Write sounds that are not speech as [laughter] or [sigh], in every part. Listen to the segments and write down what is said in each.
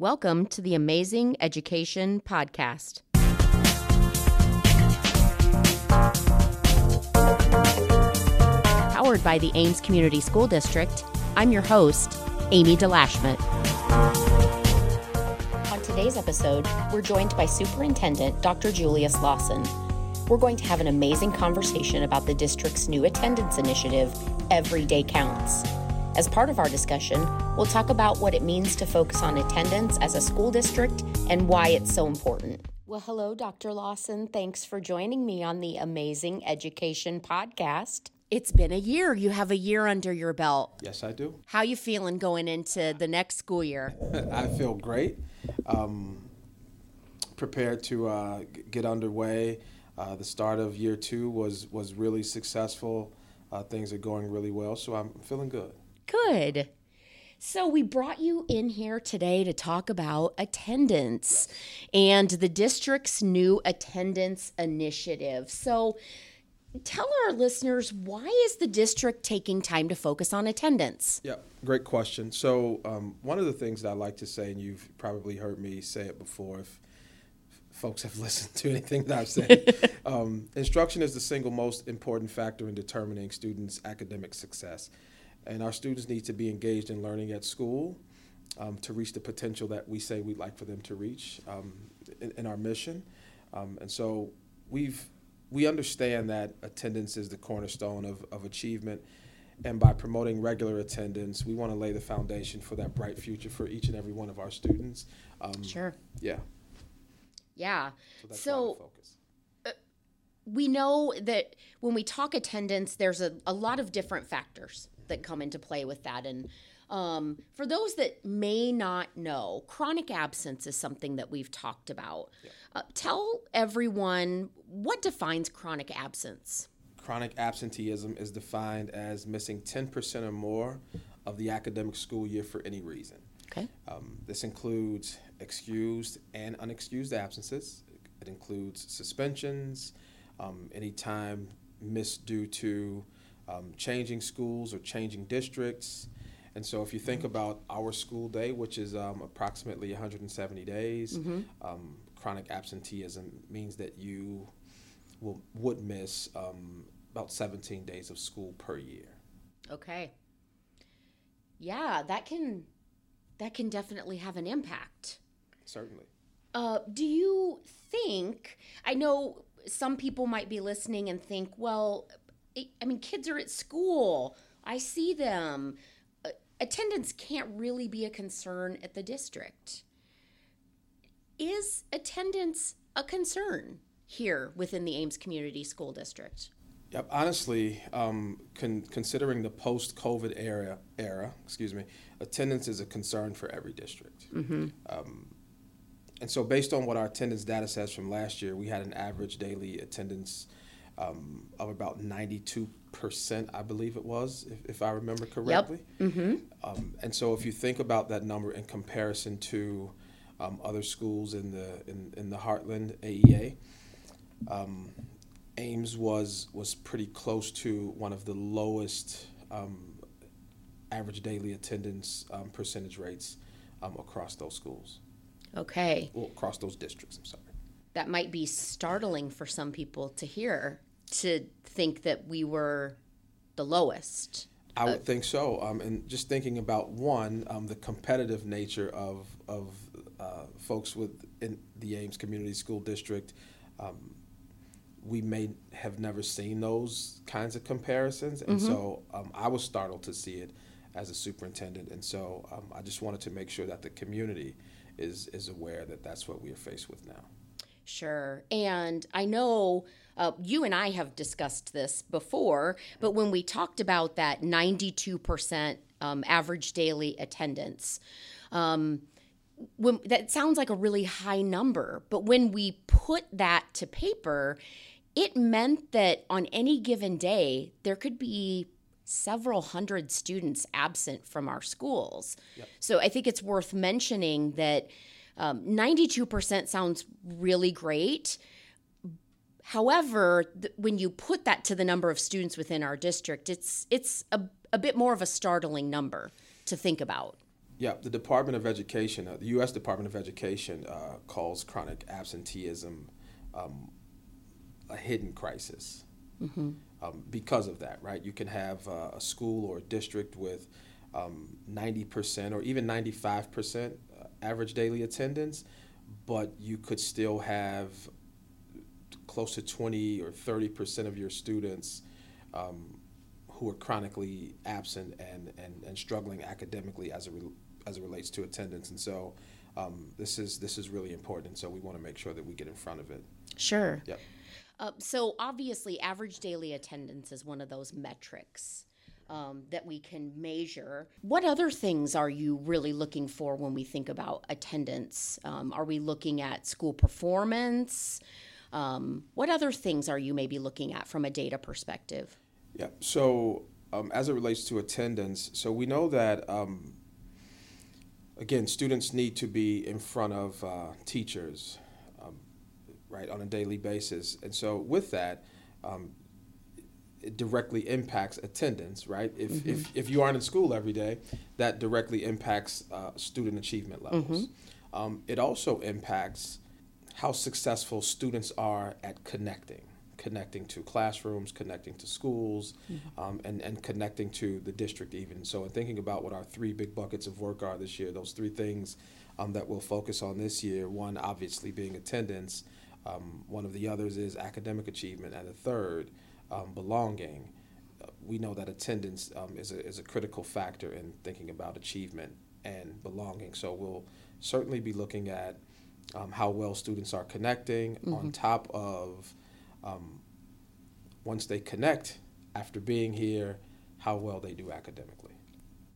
Welcome to the Amazing Education Podcast. Powered by the Ames Community School District, I'm your host, Amy DeLashmet. On today's episode, we're joined by Superintendent Dr. Julious Lawson. We're going to have an amazing conversation about the district's new attendance initiative, Every Day Counts. As part of our discussion, we'll talk about what it means to focus on attendance as a school district and why it's so important. Well, hello, Dr. Lawson. Thanks for joining me on the Amazing Education Podcast. It's been a year. You have a year under your belt. Yes, I do. How you feeling going into the next school year? [laughs] I feel great. Um, prepared to uh, get underway. Uh, the start of year two was was really successful. Uh, things are going really well, so I'm feeling good. Good. So, we brought you in here today to talk about attendance and the district's new attendance initiative. So, tell our listeners why is the district taking time to focus on attendance? Yeah, great question. So, um, one of the things that I like to say, and you've probably heard me say it before, if folks have [laughs] listened to anything that I've said, [laughs] um, instruction is the single most important factor in determining students' academic success. And our students need to be engaged in learning at school um, to reach the potential that we say we'd like for them to reach um, in, in, our mission. Um, and so we've we understand that attendance is the cornerstone of, of achievement. And by promoting regular attendance, we want to lay the foundation for that bright future for each and every one of our students. Um, sure. Yeah. Yeah. So, so uh, we know that when we talk attendance, there's a, a lot of different factors that come into play with that. And um, for those that may not know, chronic absence is something that we've talked about. Yeah. Uh, tell everyone what defines chronic absence. Chronic absenteeism is defined as missing 10% or more of the academic school year for any reason. Okay. Um, this includes excused and unexcused absences. It includes suspensions, um, any time missed due to um, changing schools or changing districts. And so, if you think about our school day, which is um, approximately 170 days, mm-hmm. um, chronic absenteeism means that you will, would miss um, about 17 days of school per year. Okay. Yeah, that can that can definitely have an impact. Certainly. Uh, do you think? I know some people might be listening and think, well, I mean, kids are at school. I see them. Attendance can't really be a concern at the district. Is attendance a concern here within the Ames Community School District? Yep. Honestly, um, con- considering the post-COVID era, era, excuse me, attendance is a concern for every district. Mm-hmm. Um, and so, based on what our attendance data says from last year, we had an average daily attendance um, of about 92%, I believe it was, if, if I remember correctly. Yep. Mm-hmm. Um, and so if you think about that number in comparison to um, other schools in the, in, in the Heartland AEA, um, Ames was, was pretty close to one of the lowest um, average daily attendance um, percentage rates across those schools. Okay. Well, across those districts, I'm sorry that might be startling for some people to hear to think that we were the lowest. I would think so. Um, and just thinking about one, um, the competitive nature of of uh, folks within the Ames Community School District, um, we may have never seen those kinds of comparisons, and mm-hmm. so um, I was startled to see it as a superintendent. And so um, I just wanted to make sure that the community is is aware that that's what we are faced with now. Sure. And I know uh, you and I have discussed this before, but when we talked about that 92% um, average daily attendance, um, when, that sounds like a really high number. But when we put that to paper, it meant that on any given day, there could be several hundred students absent from our schools. Yep. So I think it's worth mentioning that um, 92% sounds really great. However, th- when you put that to the number of students within our district, it's it's a, a bit more of a startling number to think about. Yeah, the Department of Education, uh, the U.S. Department of Education, uh, calls chronic absenteeism um, a hidden crisis. Mm-hmm. Um, because of that, right? You can have uh, a school or a district with um, 90% or even 95% uh, average daily attendance, but you could still have close to 20 or 30% of your students um, who are chronically absent and, and, and struggling academically as it, re- as it relates to attendance. And so um, this, is, this is really important. So we want to make sure that we get in front of it. Sure. Yep. Uh, so obviously, average daily attendance is one of those metrics. Um, that we can measure. What other things are you really looking for when we think about attendance? Um, are we looking at school performance? Um, what other things are you maybe looking at from a data perspective? Yeah. So um, as it relates to attendance, so we know that um, again, students need to be in front of uh, teachers, um, right, on a daily basis, and so with that. Um, it directly impacts attendance, right? If, mm-hmm. if, if you aren't in school every day, that directly impacts uh, student achievement levels. Mm-hmm. Um, it also impacts how successful students are at connecting connecting to classrooms, connecting to schools, mm-hmm. um, and, and connecting to the district even. So in thinking about what our three big buckets of work are this year, those three things um, that we'll focus on this year, one obviously being attendance, um, one of the others is academic achievement, and the third, um, belonging. Uh, we know that attendance um, is, a, is a critical factor in thinking about achievement and belonging. So we'll certainly be looking at um, how well students are connecting mm-hmm. on top of um, once they connect after being here, how well they do academically.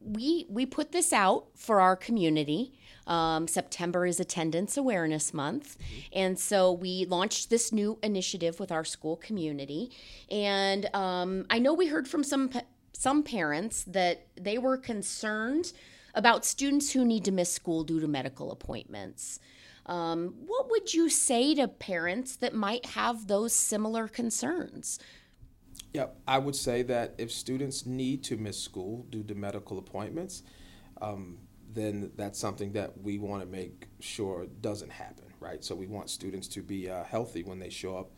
We, we put this out for our community. Um, September is Attendance Awareness Month. Mm-hmm. And so we launched this new initiative with our school community. And um, I know we heard from some, some parents that they were concerned about students who need to miss school due to medical appointments. Um, what would you say to parents that might have those similar concerns? Yeah, I would say that if students need to miss school due to medical appointments, um, then that's something that we want to make sure doesn't happen, right? So we want students to be uh, healthy when they show up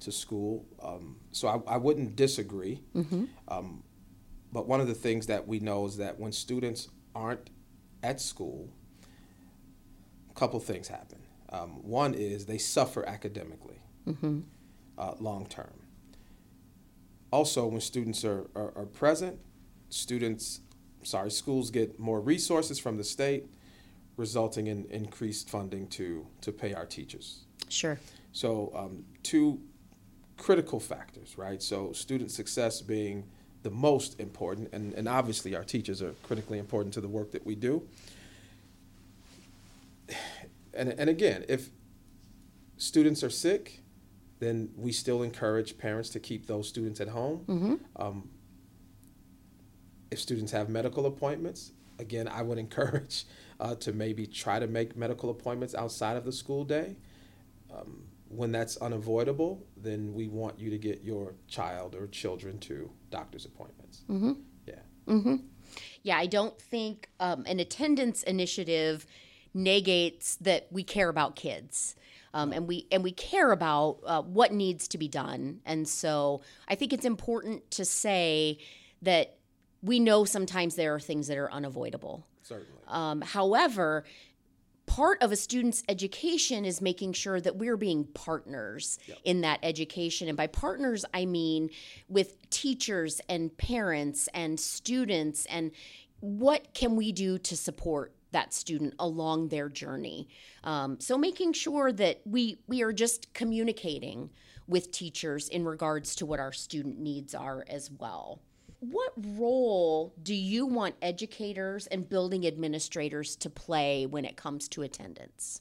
to school. Um, so I, I, wouldn't disagree. Mm-hmm. Um, but one of the things that we know is that when students aren't at school, couple things happen. Um, one is they suffer academically, mm-hmm. uh, long term. Also, when students are, are, are, present, students, sorry, schools get more resources from the state, resulting in increased funding to, to pay our teachers. Sure. So, um, two critical factors, right? So, student success being the most important, and, and obviously our teachers are critically important to the work that we do and, and again, if students are sick, then we still encourage parents to keep those students at home. Mm-hmm. Um, if students have medical appointments, again, I would [laughs] encourage uh, to maybe try to make medical appointments outside of the school day. Um, when that's unavoidable, then we want you to get your child or children to doctor's appointments. Mm-hmm. Yeah. Mm-hmm. Yeah, I don't think um, an attendance initiative negates that we care about kids. Um, and we and we care about uh, what needs to be done. And so I think it's important to say that we know sometimes there are things that are unavoidable. Certainly. Um, however, part of a student's education is making sure that we're being partners yep. in that education. And by partners, I mean with teachers and parents and students and what can we do to support that student along their journey. Um, so making sure that we we are just communicating with teachers in regards to what our student needs are as well. What role do you want educators and building administrators to play when it comes to attendance?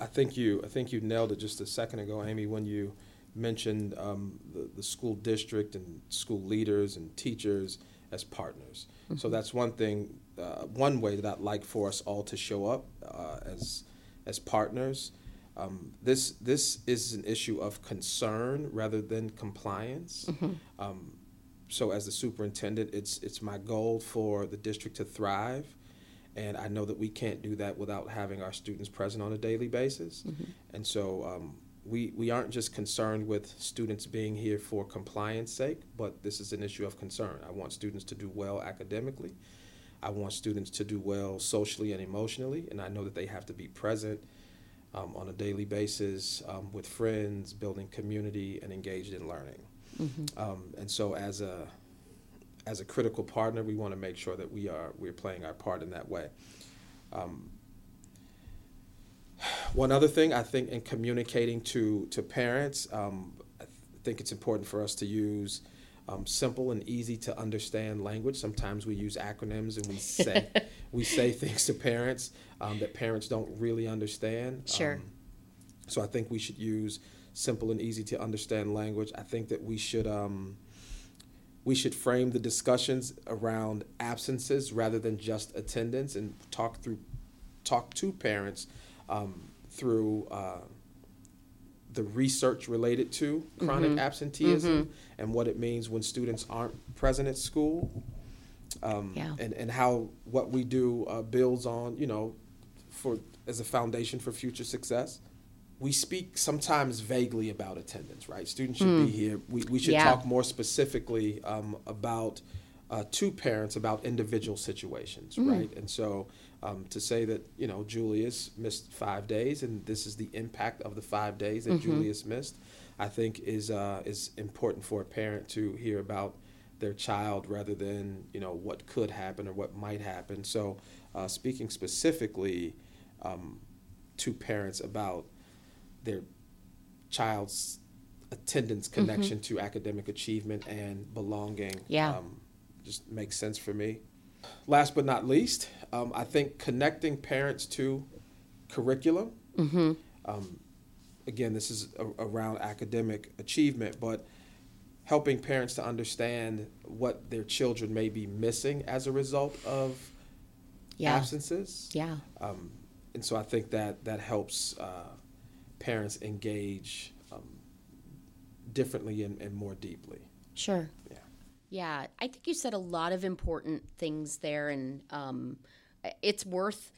I think you I think you nailed it just a second ago, Amy, when you mentioned um, the, the school district and school leaders and teachers as partners. Mm-hmm. So that's one thing uh, one way that I'd like for us all to show up uh, as as partners. Um, this this is an issue of concern rather than compliance. Mm-hmm. Um, so as the superintendent, it's it's my goal for the district to thrive, And I know that we can't do that without having our students present on a daily basis. And so um, we, we aren't just concerned with students being here for compliance sake, but this is an issue of concern. I want students to do well academically. I want students to do well socially and emotionally, and I know that they have to be present um, on a daily basis um, with friends, building community, and engaged in learning. Um, and so, as a as a critical partner, we want to make sure that we are we're playing our part in that way. Um, one other thing, I think, in communicating to to parents, um, I th- think it's important for us to use um, simple and easy to understand language. Sometimes we use acronyms and we say [laughs] we say things to parents um, that parents don't really understand. Sure. Um, so I think we should use simple and easy to understand language. I think that we should um, we should frame the discussions around absences rather than just attendance and talk through talk to parents um, through uh, the research related to chronic absenteeism and what it means when students aren't present at school um, Yeah. and, and how what we do uh, builds on you know for as a foundation for future success. We speak sometimes vaguely about attendance right? Students should be here. We, we should Yeah. talk more specifically um, about uh, to parents about individual situations right? And so um, to say that you know julius missed five days and this is the impact of the five days that julius missed i think is uh, is important for a parent to hear about their child rather than you know what could happen or what might happen so uh, speaking specifically um, to parents about their child's attendance connection to academic achievement and belonging Yeah. um, just makes sense for me. Last but not least, um, I think connecting parents to curriculum. Um, again, this is a, around academic achievement, but helping parents to understand what their children may be missing as a result of Yeah. absences. Yeah. Um, and so I think that that helps uh, parents engage um, differently and, and more deeply. Sure. Yeah. Yeah, I think you said a lot of important things there, and um, it's worth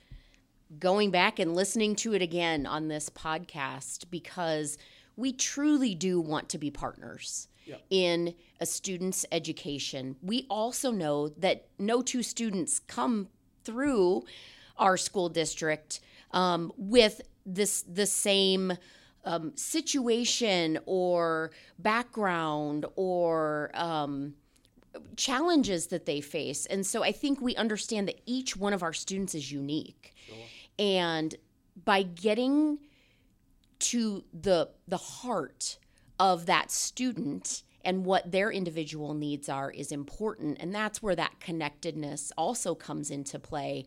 going back and listening to it again on this podcast because we truly do want to be partners Yep. in a student's education. We also know that no two students come through our school district um, with this the same um, situation or background or um, challenges that they face. And so I think we understand that each one of our students is unique. And by getting to the the heart of that student and what their individual needs are is important and that's where that connectedness also comes into play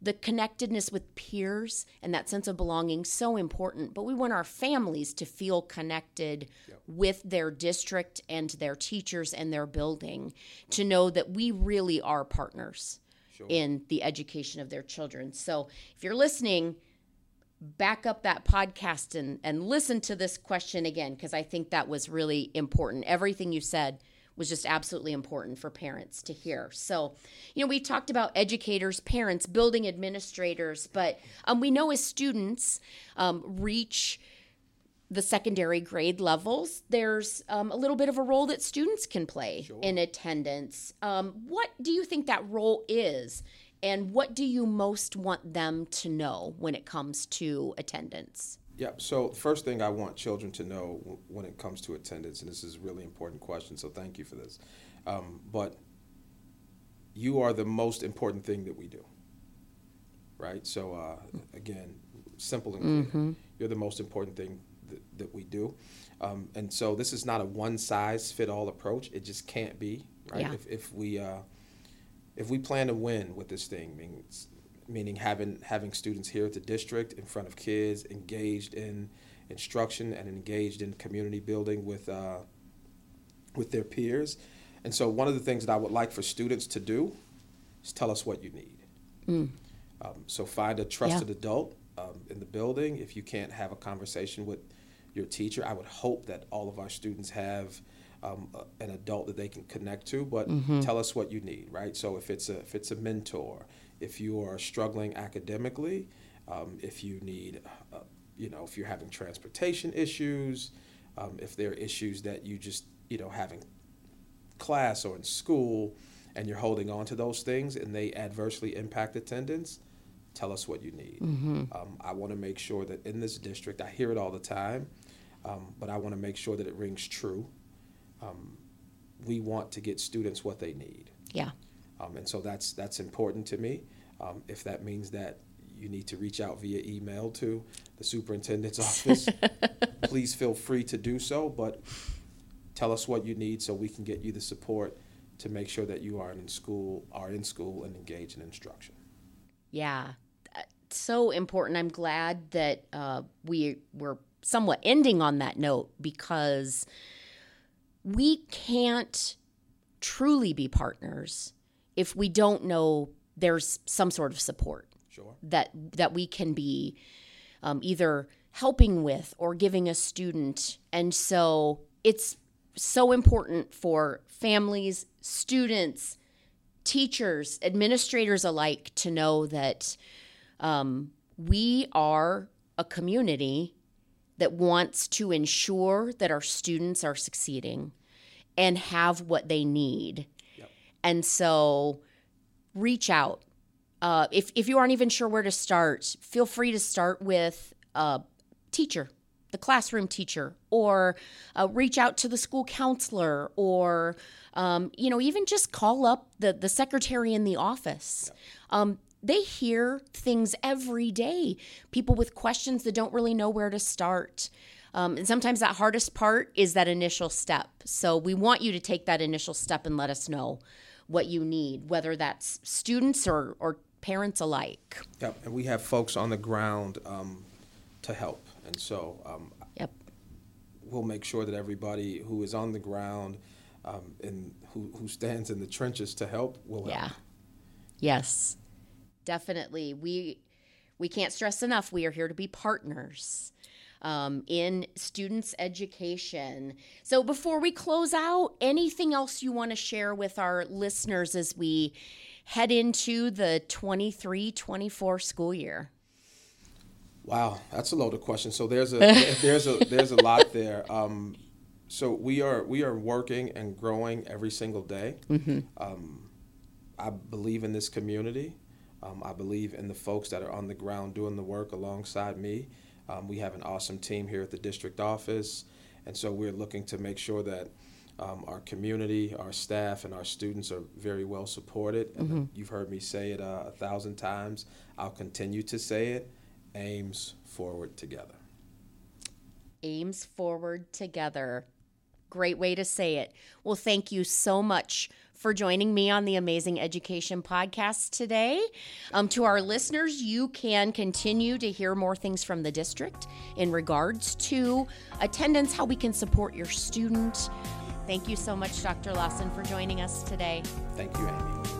the connectedness with peers and that sense of belonging so important. But we want our families to feel connected with their district and their teachers and their building to know that we really are partners in the education of their children. So if you're listening back up that podcast and, and listen to this question again because I think that was really important. Everything you said was just absolutely important for parents to hear. So, you know, we talked about educators, parents, building administrators, but um, we know as students um, reach the secondary grade levels, there's um, a little bit of a role that students can play in attendance. Um, what do you think that role is? And what do you most want them to know when it comes to attendance? Yeah. So first thing I want children to know w- when it comes to attendance, and this is a really important question. So thank you for this. Um, but you are the most important thing that we do. Right. So uh, again, simple and clear. You're the most important thing that, that we do. Um, and so this is not a one size fit all approach. It just can't be. Right. Yeah. If, if we uh, if we plan to win with this thing, meaning, meaning having having students here at the district in front of kids, engaged in instruction and engaged in community building with uh, with their peers, and so one of the things that I would like for students to do is tell us what you need. Um, so find a trusted adult um, in the building. If you can't have a conversation with your teacher, I would hope that all of our students have um, a- an adult that they can connect to. But tell us what you need, right? So if it's a if it's a mentor, if you are struggling academically, um, if you need, uh, you know, if you're having transportation issues, um, if there are issues that you just, you know, having class or in school and you're holding on to those things and they adversely impact attendance, tell us what you need. Mm-hmm. Um, I want to make sure that in this district, I hear it all the time, um, but I want to make sure that it rings true. Um, we want to get students what they need. Yeah. Um, and so that's that's important to me. Um, if that means that you need to reach out via email to the superintendent's [laughs] office, please feel free to do so. But tell us what you need so we can get you the support to make sure that you are in school, are in school, and engaged in instruction. Yeah, so important. I'm glad that uh, we were somewhat ending on that note because we can't truly be partners if we don't know there's some sort of support Sure. that that we can be um, either helping with or giving a student and so it's so important for families students teachers administrators alike to know that um, we are a community that wants to ensure that our students are succeeding and have what they need. And so reach out uh, if, if you aren't even sure where to start, feel free to start with a teacher, the classroom teacher, or uh, reach out to the school counselor, or um, you know even just call up the the secretary in the office. Um, they hear things every day. People with questions that don't really know where to start. Um, and sometimes that hardest part is that initial step. So we want you to take that initial step and let us know what you need, whether that's students or, or parents alike. Yep. And we have folks on the ground um, to help. And so um, Yep. we'll make sure that everybody who is on the ground um, and who, who stands in the trenches to help will help. Yeah. Yes. Definitely. We we can't stress enough we are here to be partners um, in students' education. So before we close out, anything else you want to share with our listeners as we head into the 23-24 school year? Wow, that's a loaded question. So there's a [laughs] there's a there's a lot there. Um, so we are we are working and growing every single day. Um, I believe in this community. Um, I believe in the folks that are on the ground doing the work alongside me. Um, we have an awesome team here at the district office, and so we're looking to make sure that um, our community, our staff, and our students are very well supported. And you've heard me say it uh, a thousand times. I'll continue to say it. Ames forward together. Ames forward together. Great way to say it. Well, thank you so much for joining me on the Amazing Education Podcast today. Um, to our listeners, you can continue to hear more things from the district in regards to attendance, how we can support your student. Thank you so much, Dr. Lawson, for joining us today. Thank you, Amy.